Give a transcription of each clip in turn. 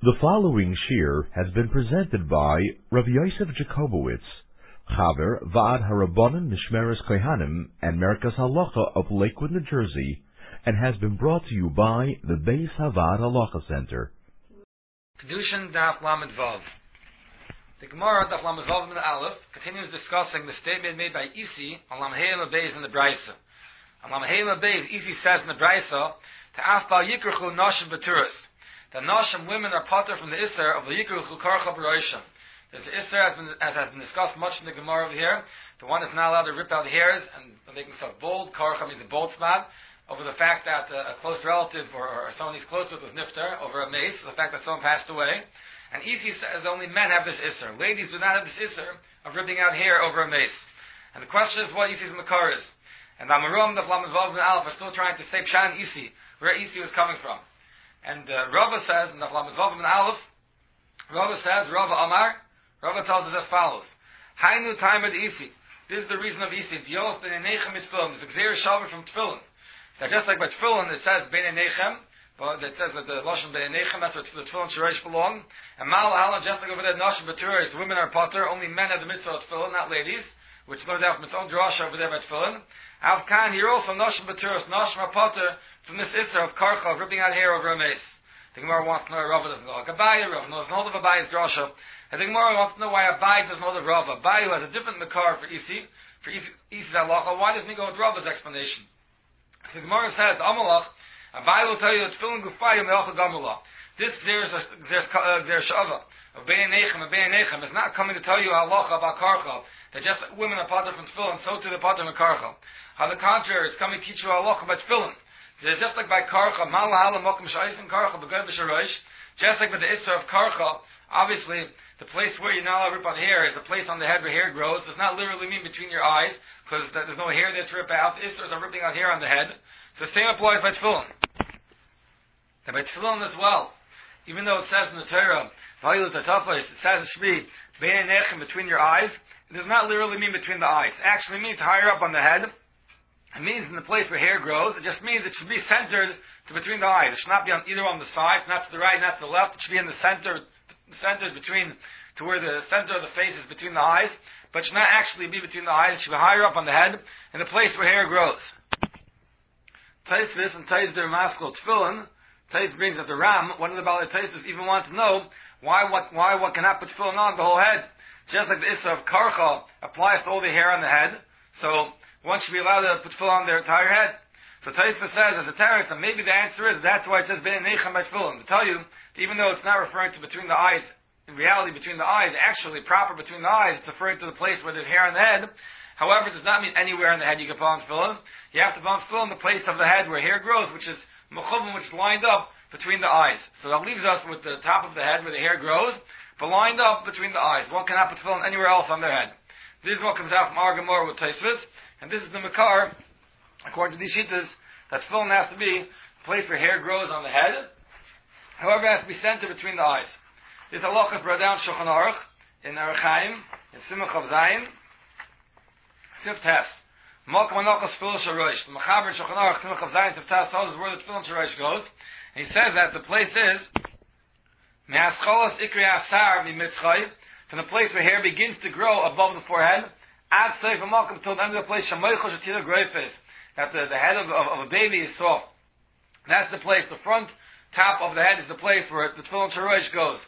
The following shir has been presented by Rav Yosef Jacobowitz, Chaver Vaad Harabonim Mishmeres Kohanim and Merkas Halacha of Lakewood, New Jersey, and has been brought to you by the Beis Havad Halacha Center. Kedushin Daf Lamed Vav. The Gemara Daf Lamed Vav Aleph continues discussing the statement made by Isi on Lamheim Beis in the Brisa. On Lamheim Beis, Isi says in the Brisa, to Afbal Yikrchu Nashim Baturis. The Nashim women are potter from the Isser of the Yikrchu Karcha Baroishim. There's the Isser, as, has been discussed much in the Gemara over here. The one is not allowed to rip out hairs and make himself bold. Karcha means a bold spot over the fact that uh, a close relative or, or someone he's close with was nifter, over a mace, the fact that someone passed away. And Isi says only men have this isser. Ladies do not have this isser of ripping out hair over a mace. And the question is what Isi's Makar is. And Amarum, the Flam and Alf are still trying to say Pshan Isi, where Isi was coming from. And uh, Rava says, in the Flam and Aleph, Rava says, Rava Amar, Rava tells us as follows. Hainu timer Isi. This is the reason of Isi. Dios ben Enechem is film. It's Xer Shavar from Tfilin. That just like by Tfilin, it says ben Enechem, but it says that the Lashon ben Enechem, that's what the Tfilin Shirish belong. And Mal Halan, just like over there, Nashim Baturis, women are potter, only men have the mitzvah of Tfilin, not ladies, which no doubt its own drasha over there by Tfilin. Avkan, here also Nashim Baturis, Nashim potter, from this Isser of Karcha, of ripping out hair over a mace. The Gemara wants to know why Rava doesn't know. Like Abaye, Rava knows hold of Abaye's drasha. And the Gemara wants to know why Abaye doesn't know the Rava. Abaye has a different Makar for Isi, for Isi's halacha. Why doesn't he go with Rava's explanation? The Gemara says, Amalach, Abaye will tell you that filling gufayim me'acha gamula. This there's a there's uh, shava of bein nechem of bein nechem is not coming to tell you halacha about karcha that just women are of from tefillin, so too the part of karcha. On the contrary, it's coming to teach you halacha about tefillin. It's just like by karcha, mal halam mokum shayis karcha begoy b'sharayish. Just like with the isra of karcha, obviously the place where you're not allowed to rip hair is the place on the head where hair grows. Does not literally mean between your eyes, because there's no hair there to rip out. The isras are ripping out hair on the head. So the same applies by tefillin. And by tefillin as well, even though it says in the Torah, it says it should be between your eyes, it does not literally mean between the eyes. It actually means higher up on the head. It means in the place where hair grows. It just means it should be centered to between the eyes. It should not be on either on the side, not to the right, not to the left. It should be in the center, centered between, to where the center of the face is between the eyes. But it should not actually be between the eyes. It should be higher up on the head, in the place where hair grows. Tais this and Tais their maskal tefillin. Tais brings that the Ram, one of the Balei Taisis, even wants to know why what why what cannot put tefillin on the whole head. Just like the Issa of Karcha applies to all the hair on the head, so one should be allowed to put tefillin on their entire head. So Taisa says as a terrorist, and maybe the answer is that's why it says Ben Nechem by tefillin to tell you even though it's not referring to between the eyes, in reality between the eyes, actually proper between the eyes, it's referring to the place where there's hair on the head. However, it does not mean anywhere on the head you can put on tefillin. You have to put on tefillin in the place of the head where hair grows, which is mechuvim, which is lined up between the eyes. So that leaves us with the top of the head where the hair grows, but lined up between the eyes. One cannot put tefillin anywhere else on their head. This is what comes out from Argamor with Taisvis, and this is the Makar, according to these shittas, that tefillin has to be the place where hair grows on the head. However, it has to be centered between the eyes. This halacha is brought down Shulchan Aruch in Orach Chaim in Simach of Zayin, Sift Tes. Mok Manachas Tefillin Sharosh. The Mechaber Shulchan Aruch Simach of Zayin Tes tells us where the Tefillin Sharosh goes. He says that the place is Me'ascholas Ikri Asar Mitzchay from the place where hair begins to grow above the forehead. Ad Seif Malkum until the the place Shamoichel Shatila Greifes. That the, the head of, of, of a baby is soft. That's the place. The front top of the head is the place where the tefillin sharosh goes.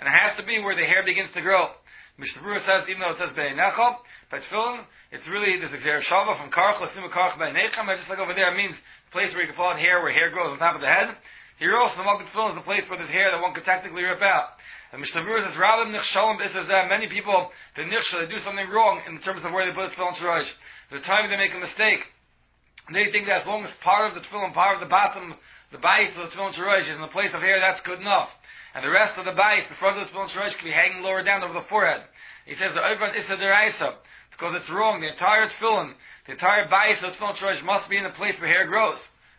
And it has to be where the hair begins to grow. Mishnah says, even though it says Be'enecha, but tefillin, it's really, there's a Gzer Shava from Karch, Lasim Karch Be'enechem, just like over there, it means the place where you can pull out hair, where hair grows on top of the head. Here also, the Malkum Tefillin is the place where there's hair that one could technically rip out. And Mishnah says, Rabbi Nichshalim, that many people, they nichshal, they do something wrong in terms of where they put the tefillin sharosh. The time they make a mistake, they think that as long as part of the tefillin, part of the bottom, the base of the tefillin sharosh is in the place of hair, that's good enough. And the rest of the base, the front of the tefillin sharosh, can be hanging lower down over the forehead. He says the over is a deraisa because it's wrong. The entire tefillin, the entire base of the tefillin sharosh must be in the place where hair grows,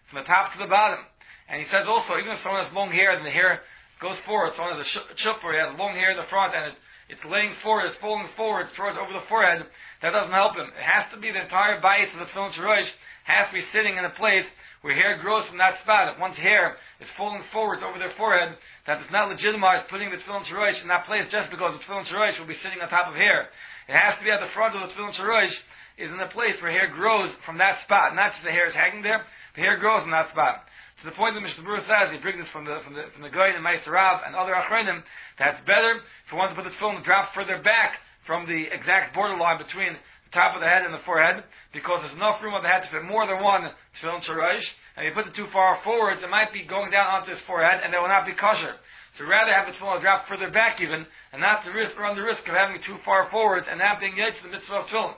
from the top to the bottom. And he says also, even if someone has long hair, then the hair goes forward. Someone has a chupper, he has long hair in the front, and it, it's laying forward, it's falling forward it's towards over the forehead. That doesn't help him. It has to be the entire base of the tefillin sharosh has to be sitting in a place where hair grows from that spot. If one's hair is falling forward over their forehead, that it's not legitimized putting the tefillin shorosh in that place just because the tefillin shorosh will be sitting on top of hair. It has to be at the front of the tefillin shorosh is in a place where hair grows from that spot, not just the hair is hanging there, the hair grows in that spot. To the point that Mishnah Berurah says, he brings this from the from the from the Goyin and Meister Rav and other Achronim, that's better if one to put the tefillin drop further back from the exact borderline between the top of the head and the forehead, because there's enough room on the head to fit more than one tefillin shorosh, and if you put it too far forward, it might be going down onto his forehead, and it will not be kosher. So rather have the tefillin drop further back even, and not to risk run the risk of having it too far forward and not being yet to the mitzvah of tefillin.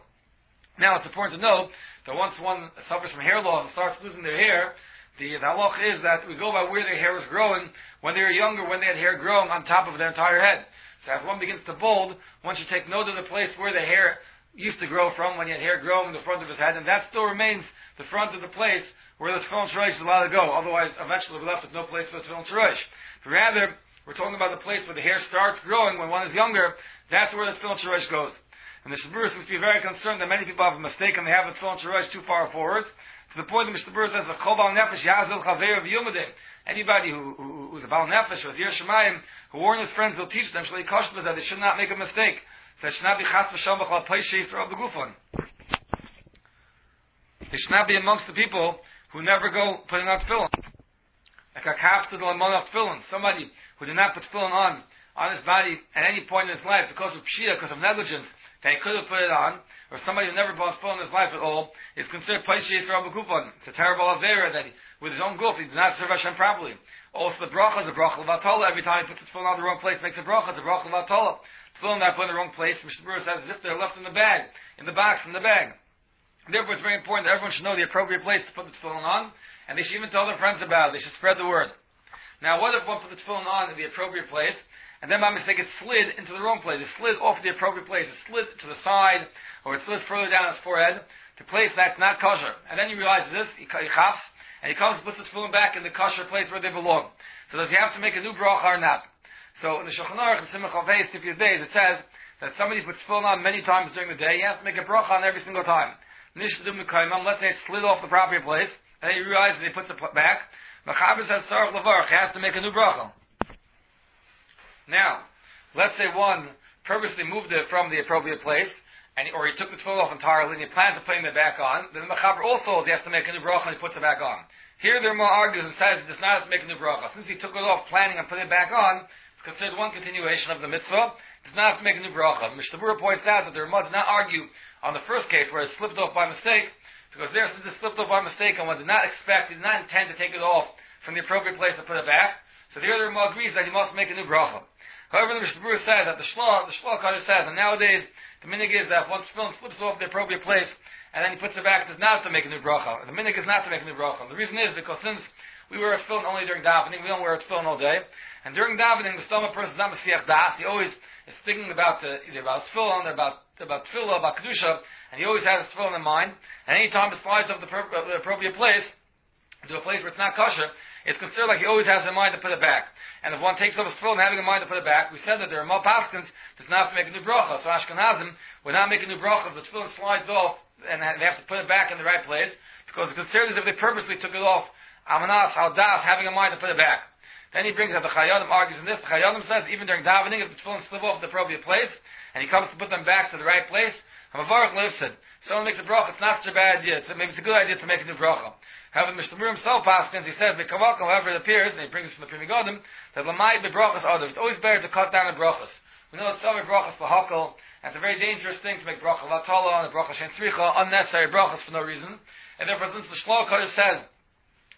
Now it's important to know that once one suffers from hair loss and starts losing their hair, the, halach is that we go by where their hair is growing when they were younger, when they had hair growing on top of their entire head. So as one begins to bald, one should take note of the place where the hair used to grow from when he had hair growing in the front of his head, and that still remains the front of the place where the tefillin shorosh is allowed to go. Otherwise, eventually we're left with no place for the tefillin shorosh. Rather, we're talking about the place where the hair starts growing when one is younger. That's where the tefillin shorosh goes. And the Shabur must be very concerned that many people have a mistake and they have the tefillin shorosh too far forward. To the point that Mr. Burr says, "Chobal nefesh yazil chaver v'yumadim." Anybody who, who, who's a bal nefesh who's zir shemayim who warn his friends, will teach them shalei kashlas that they should not make a mistake. It should not be chas v'sham b'chal paishe of the gufon. They should not be amongst the people who never go putting on tefillin. Like a kafta the of tefillin. Somebody who did not put tefillin on on his body at any point in his life because of pshia, because of negligence, that he could have put it on, or somebody who never in his life at all, is considered Paisha Yisrael B'Kufon. It's a terrible Avera that he, with his own goof, he did not serve Hashem properly. Also, the bracha a bracha of Atola. Every time he puts the tefillin on the wrong place, makes a bracha. A bracha of Atola. Tefillin that put in the wrong place. Berurah says, as if they're left in the bag, in the box, in the bag. Therefore, it's very important that everyone should know the appropriate place to put the tefillin on, and they should even tell their friends about it. They should spread the word. Now, what if one put the tefillin on in the appropriate place, and then by mistake it slid into the wrong place. It slid off the appropriate place. It slid to the side, or it slid further down his forehead, to place that's not kosher. And then you realize this, he, he chafs, and he comes and puts his tefillin back in the kosher place where they belong. So does he have to make a new bracha or not? So in the Shulchan Aruch, in Simach Alvei, Sifyas Beis, it says that somebody puts tefillin on many times during the day, he has to make a bracha on every single time. Nishdu Mekaimam, let's say it slid off the appropriate place, and he realizes he puts it back. Machaber says, Sarach Levarach, he has to make a new bracha. Now, let's say one purposely moved it from the appropriate place, and or he took the tefillin off entirely and he plans on putting it back on, then the Mechaber also he has to make a new bracha and he puts it back on. Here the Rama argues and says he does not have to make a new bracha. Since he took it off planning on putting it back on, it's considered one continuation of the mitzvah. He does not have to make a new bracha. Mishnah points out that the Rama did not argue on the first case where it slipped off by mistake, because there since it slipped off by mistake and one did not expect, he did not intend to take it off from the appropriate place to put it back, so the other Rama agrees that he must make a new bracha. However, the Mishnah says that the Shloh, the Shloh says, and nowadays the minig is that once film slips off the appropriate place and then he puts it back, is not to make a new bracha. The minig is not to make a new bracha. The reason is because since we wear a tefillin only during davening, we don't wear a tefillin all day, and during davening, the stomach person is not masiach das. He always is thinking about the, either about tefillin, or about about tefillah, about kedusha, and he always has a tefillin in mind. And any time it slides off the, uh, the appropriate place to a place where it's not kosher, it's considered like he always has in mind to put it back. And if one takes off his tefillin having in mind to put it back, we said that there are more paskins does not have to make a new bracha. So Ashkenazim would not make a new bracha if the tefillin slides off and they have to put it back in the right place because it's considered as if they purposely took it off. Amanas, haldas, having in mind to put it back. Then he brings up the Chayei Adam argues in this. The Chayei Adam says even during davening, if the tefillin slip off the appropriate place and he comes to put them back to the right place, Hamavarach listen. Someone makes a bracha, it's not such a bad idea. It's, maybe it's a good idea to make a new bracha. However. Mur himself asks, he says, Mikavaka, however it appears, and he brings it from the Pri Megadim, that Lamai be brachas others. It's always better to cut down the brachas. We know that some brachas lahakal, and it's a very dangerous thing to make bracha latala and bracha shen unnecessary brachas for no reason. And therefore, since the Kodesh says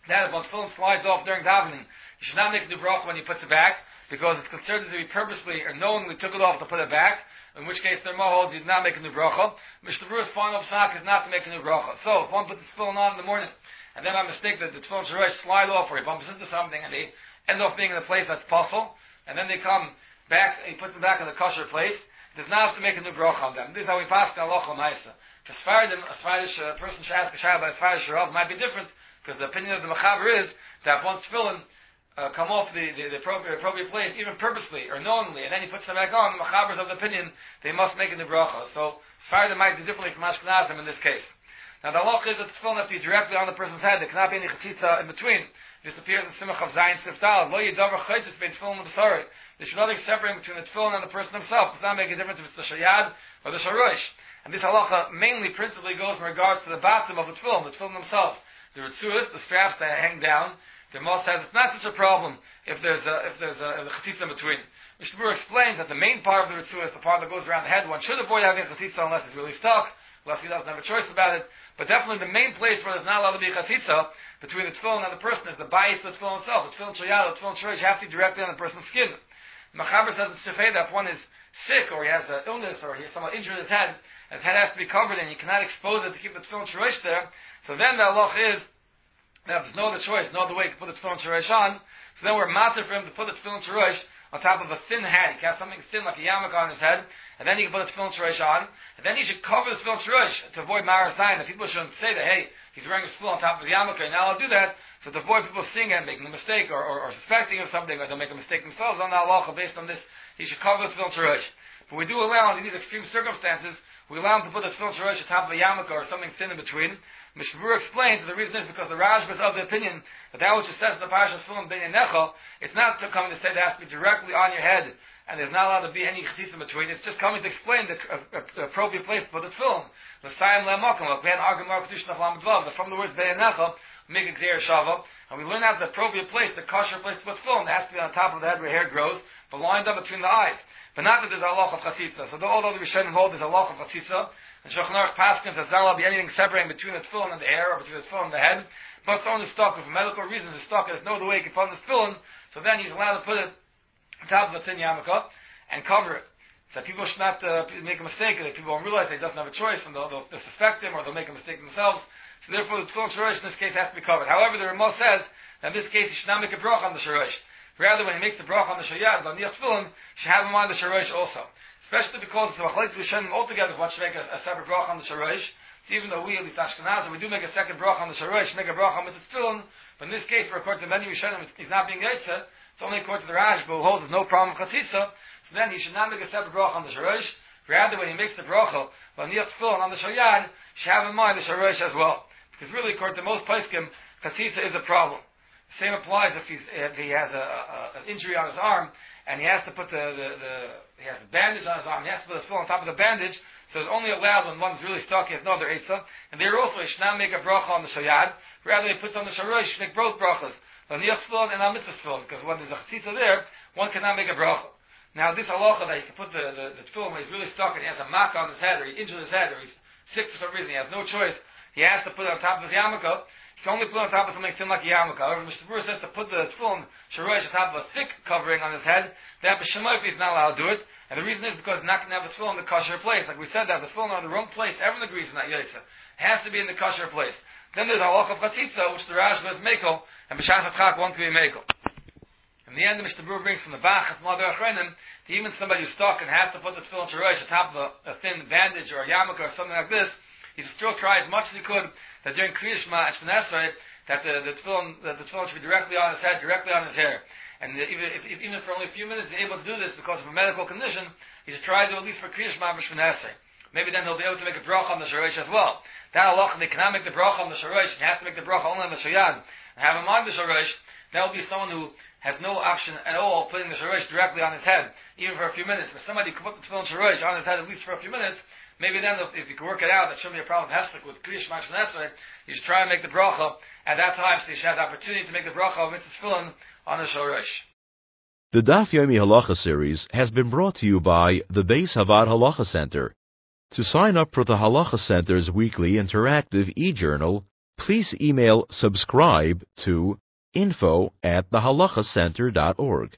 that if one film slides off during davening, you should not make the bracha when he puts it back, because it's considered to be purposely or knowingly took it off to put it back, in which case the Rama holds he's not making the bracha. Mishnah Berurah's final psak is not a new bracha. So, if one puts the tefillin on in the morning, and then by mistake that the tefillin shorosh slide off, or he bumps into something, and they end up being in a place that's possible, and then they come back, he puts them back in the kosher place, does not have to make a new bracha on them. This is how we pass the halacha ma'isa. For Sfardim, a Sfardish uh, person should ask a shayla by a Sfardish Rav might be different, because the opinion of the Mechaber is that once tefillin uh, come off the, the, the appropriate, place, even purposely or knowingly, and then he puts them back on, the Machabers of the opinion, they must make it the bracha. So, Sfardim might do differently from Ashkenazim in this case. Now, the halacha is that the tefillin has to be directly on the person's head. There cannot be any chatzitza in between. This appears in the Simach of Zion Siftal. Lo Yedavar Chaytis Bein Tefillin and B'Sari. There's nothing separating between the Tefillin and the person himself. It does not make a difference if it's the Shayad or the Sharosh. And this halacha mainly, principally goes in regards to the bottom of the Tefillin, the Tefillin themselves. The Ritzuas, the straps that hang down, the Mal says it's not such a problem if there's a, if there's a, a chatzitza in between. Mishnah explains that the main part of the Ritzuas, the part that goes around the head, one should avoid having a chatzitza unless it's really stuck unless he doesn't have a choice about it. But definitely the main place where there's not allowed to be chatzitza between the tefillin and the person is the bias of the tefillin itself. The tefillin shayad, the tefillin shayad, have to be directly on the person's skin. Machaber says it's Sefeda, if one is sick or he has an illness or he has someone injured his head, his head has to be covered and you cannot expose it to keep the tefillin shayad there. So then the halach is that there's no other choice, no other way to put the tefillin shayad on. So then we're matter for him to put the tefillin shayad on top of a thin hat. He can have something thin like a yarmulke on his head and then you can put the tefillin shorosh on, and then you should cover the tefillin shorosh to avoid marasayin. That people shouldn't say that, hey, he's wearing a tefillin on top of his yarmulke, now I'll do that, so to avoid people seeing it, making a mistake, or, or, or suspecting of something, or they'll make a mistake themselves on the halacha based on this, he should cover the tefillin shorosh. But we do allow, in these extreme circumstances, we allow him to put the tefillin shorosh on top of a yarmulke or something thin in between. Mishnah explains that the reason is because the Rashba is of the opinion that that which is says in the Parashat Tefillin Ben it's not to come to say that has to be directly on your head and there's not allowed to be any chitz between. It's just coming to explain the, uh, uh, appropriate place for the film. The sign le'makom. We had argument of Lamadvav. From the words be'enecha, make a shava, and we learn out the appropriate place, the kosher place to put film. It has to be on top of the head where hair grows, but lined up between the eyes. But not that there's a loch of chatzitza. So although the Rishonim hold there's a loch of chatzitza, and Shulchan Aruch paskins that there be anything separating between the tefillin and the hair, or between the tefillin and the head. But someone is stuck with medical reasons is stuck, there's no other way he can put the tefillin, so then he's allowed to put it on top of a thin yarmulke and cover it. So people should not uh, make a mistake, if people don't realize they doesn't have a choice, and they'll, they'll, they'll suspect him, or they'll make a mistake themselves. So therefore, the tefillin shorosh in this case has to be covered. However, the Ramah says that in this case he should not make a brach on the shorosh. Rather, when he makes the brach on the shayad, the niach tefillin, should have in mind the shorosh also. Especially because the machlekes rishonim altogether want to make a, a separate brach on the shorosh. Even though we, at least Ashkenazim, we do make a second brach on the shorosh, make a brach on the tefillin, but in this case, according to many rishonim, he's not being Yitzah, it's only according to the Rashba who holds no problem with chatzitza, then he should not make a separate bracha on the shorosh. Rather, when he makes the bracha, when he tefillin on the shayad, should have in mind the shorosh as well. Because really, according to most poskim, katzitza is a problem. The same applies if, he's, if he has a, a, an injury on his arm and he has to put the, the, the he has a bandage on his arm. He has to put the tefillin on top of the bandage. So it's only allowed when one's really stuck. He has no other eitzah. And there also he should not make a bracha on the shayad. Rather, he puts on the shorosh. Make both brachas. He tefillin and a mitzvah because when there's a chatzitza there, one cannot make a bracha. Now, this halacha that he can put the, the, the tefillin when he's really stuck and he has a mark on his head, or he injured his head, or he's sick for some reason, he has no choice, he has to put it on top of his yarmulke, he can only put it on top of something thin like a yarmulke. However, Mishnah Berurah says to put the tefillin, shorosh, on top of a thick covering on his head, that b'shemoyf is not allowed to do it, and the reason is because not going to have the tefillin in the kosher place. Like we said that, the tefillin in the wrong place, everyone agrees in that yotza. It has to be in the kosher place. Then there's halacha of chatzitza, which the Rashba is mekel, and b'shas chak one can be mekel. In the end, Mishnah Berurah brings from the Bach, from other Achrenim, even somebody who's stuck and has to put the tefillin shorosh on top of a, a, thin bandage or a yarmulke or something like this, he should still try as much as he could that during Kriya Shema and Shmonesrei, that the, the tefillin, that the tefillin should be directly on his head, directly on his hair. And even, if, if, even for only a few minutes he's able to do this because of a medical condition, he should try to at least for Kriya Shema and Shmonesrei. Maybe then he'll be able to make a bracha on the shorosh as well. That Allah, they cannot make the bracha on the shorosh, he has to make the bracha only on the shayad. And have in mind the shorosh, that will be someone who has no option at all putting the shorosh directly on his head, even for a few minutes. If somebody could put the tefillin shorosh on his head at least for a few minutes, maybe then if, you can work it out, that shouldn't be a problem heslik with kriyish mashmanesrei, you should try and make the bracha at that time so you should have the opportunity to make the bracha of mitzvah tefillin on the shorosh. The Daf Yomi Halacha series has been brought to you by the Beis Havad Halacha Center. To sign up for the Halacha Center's weekly interactive e-journal, please email subscribe to info at thehalakhacenter.org.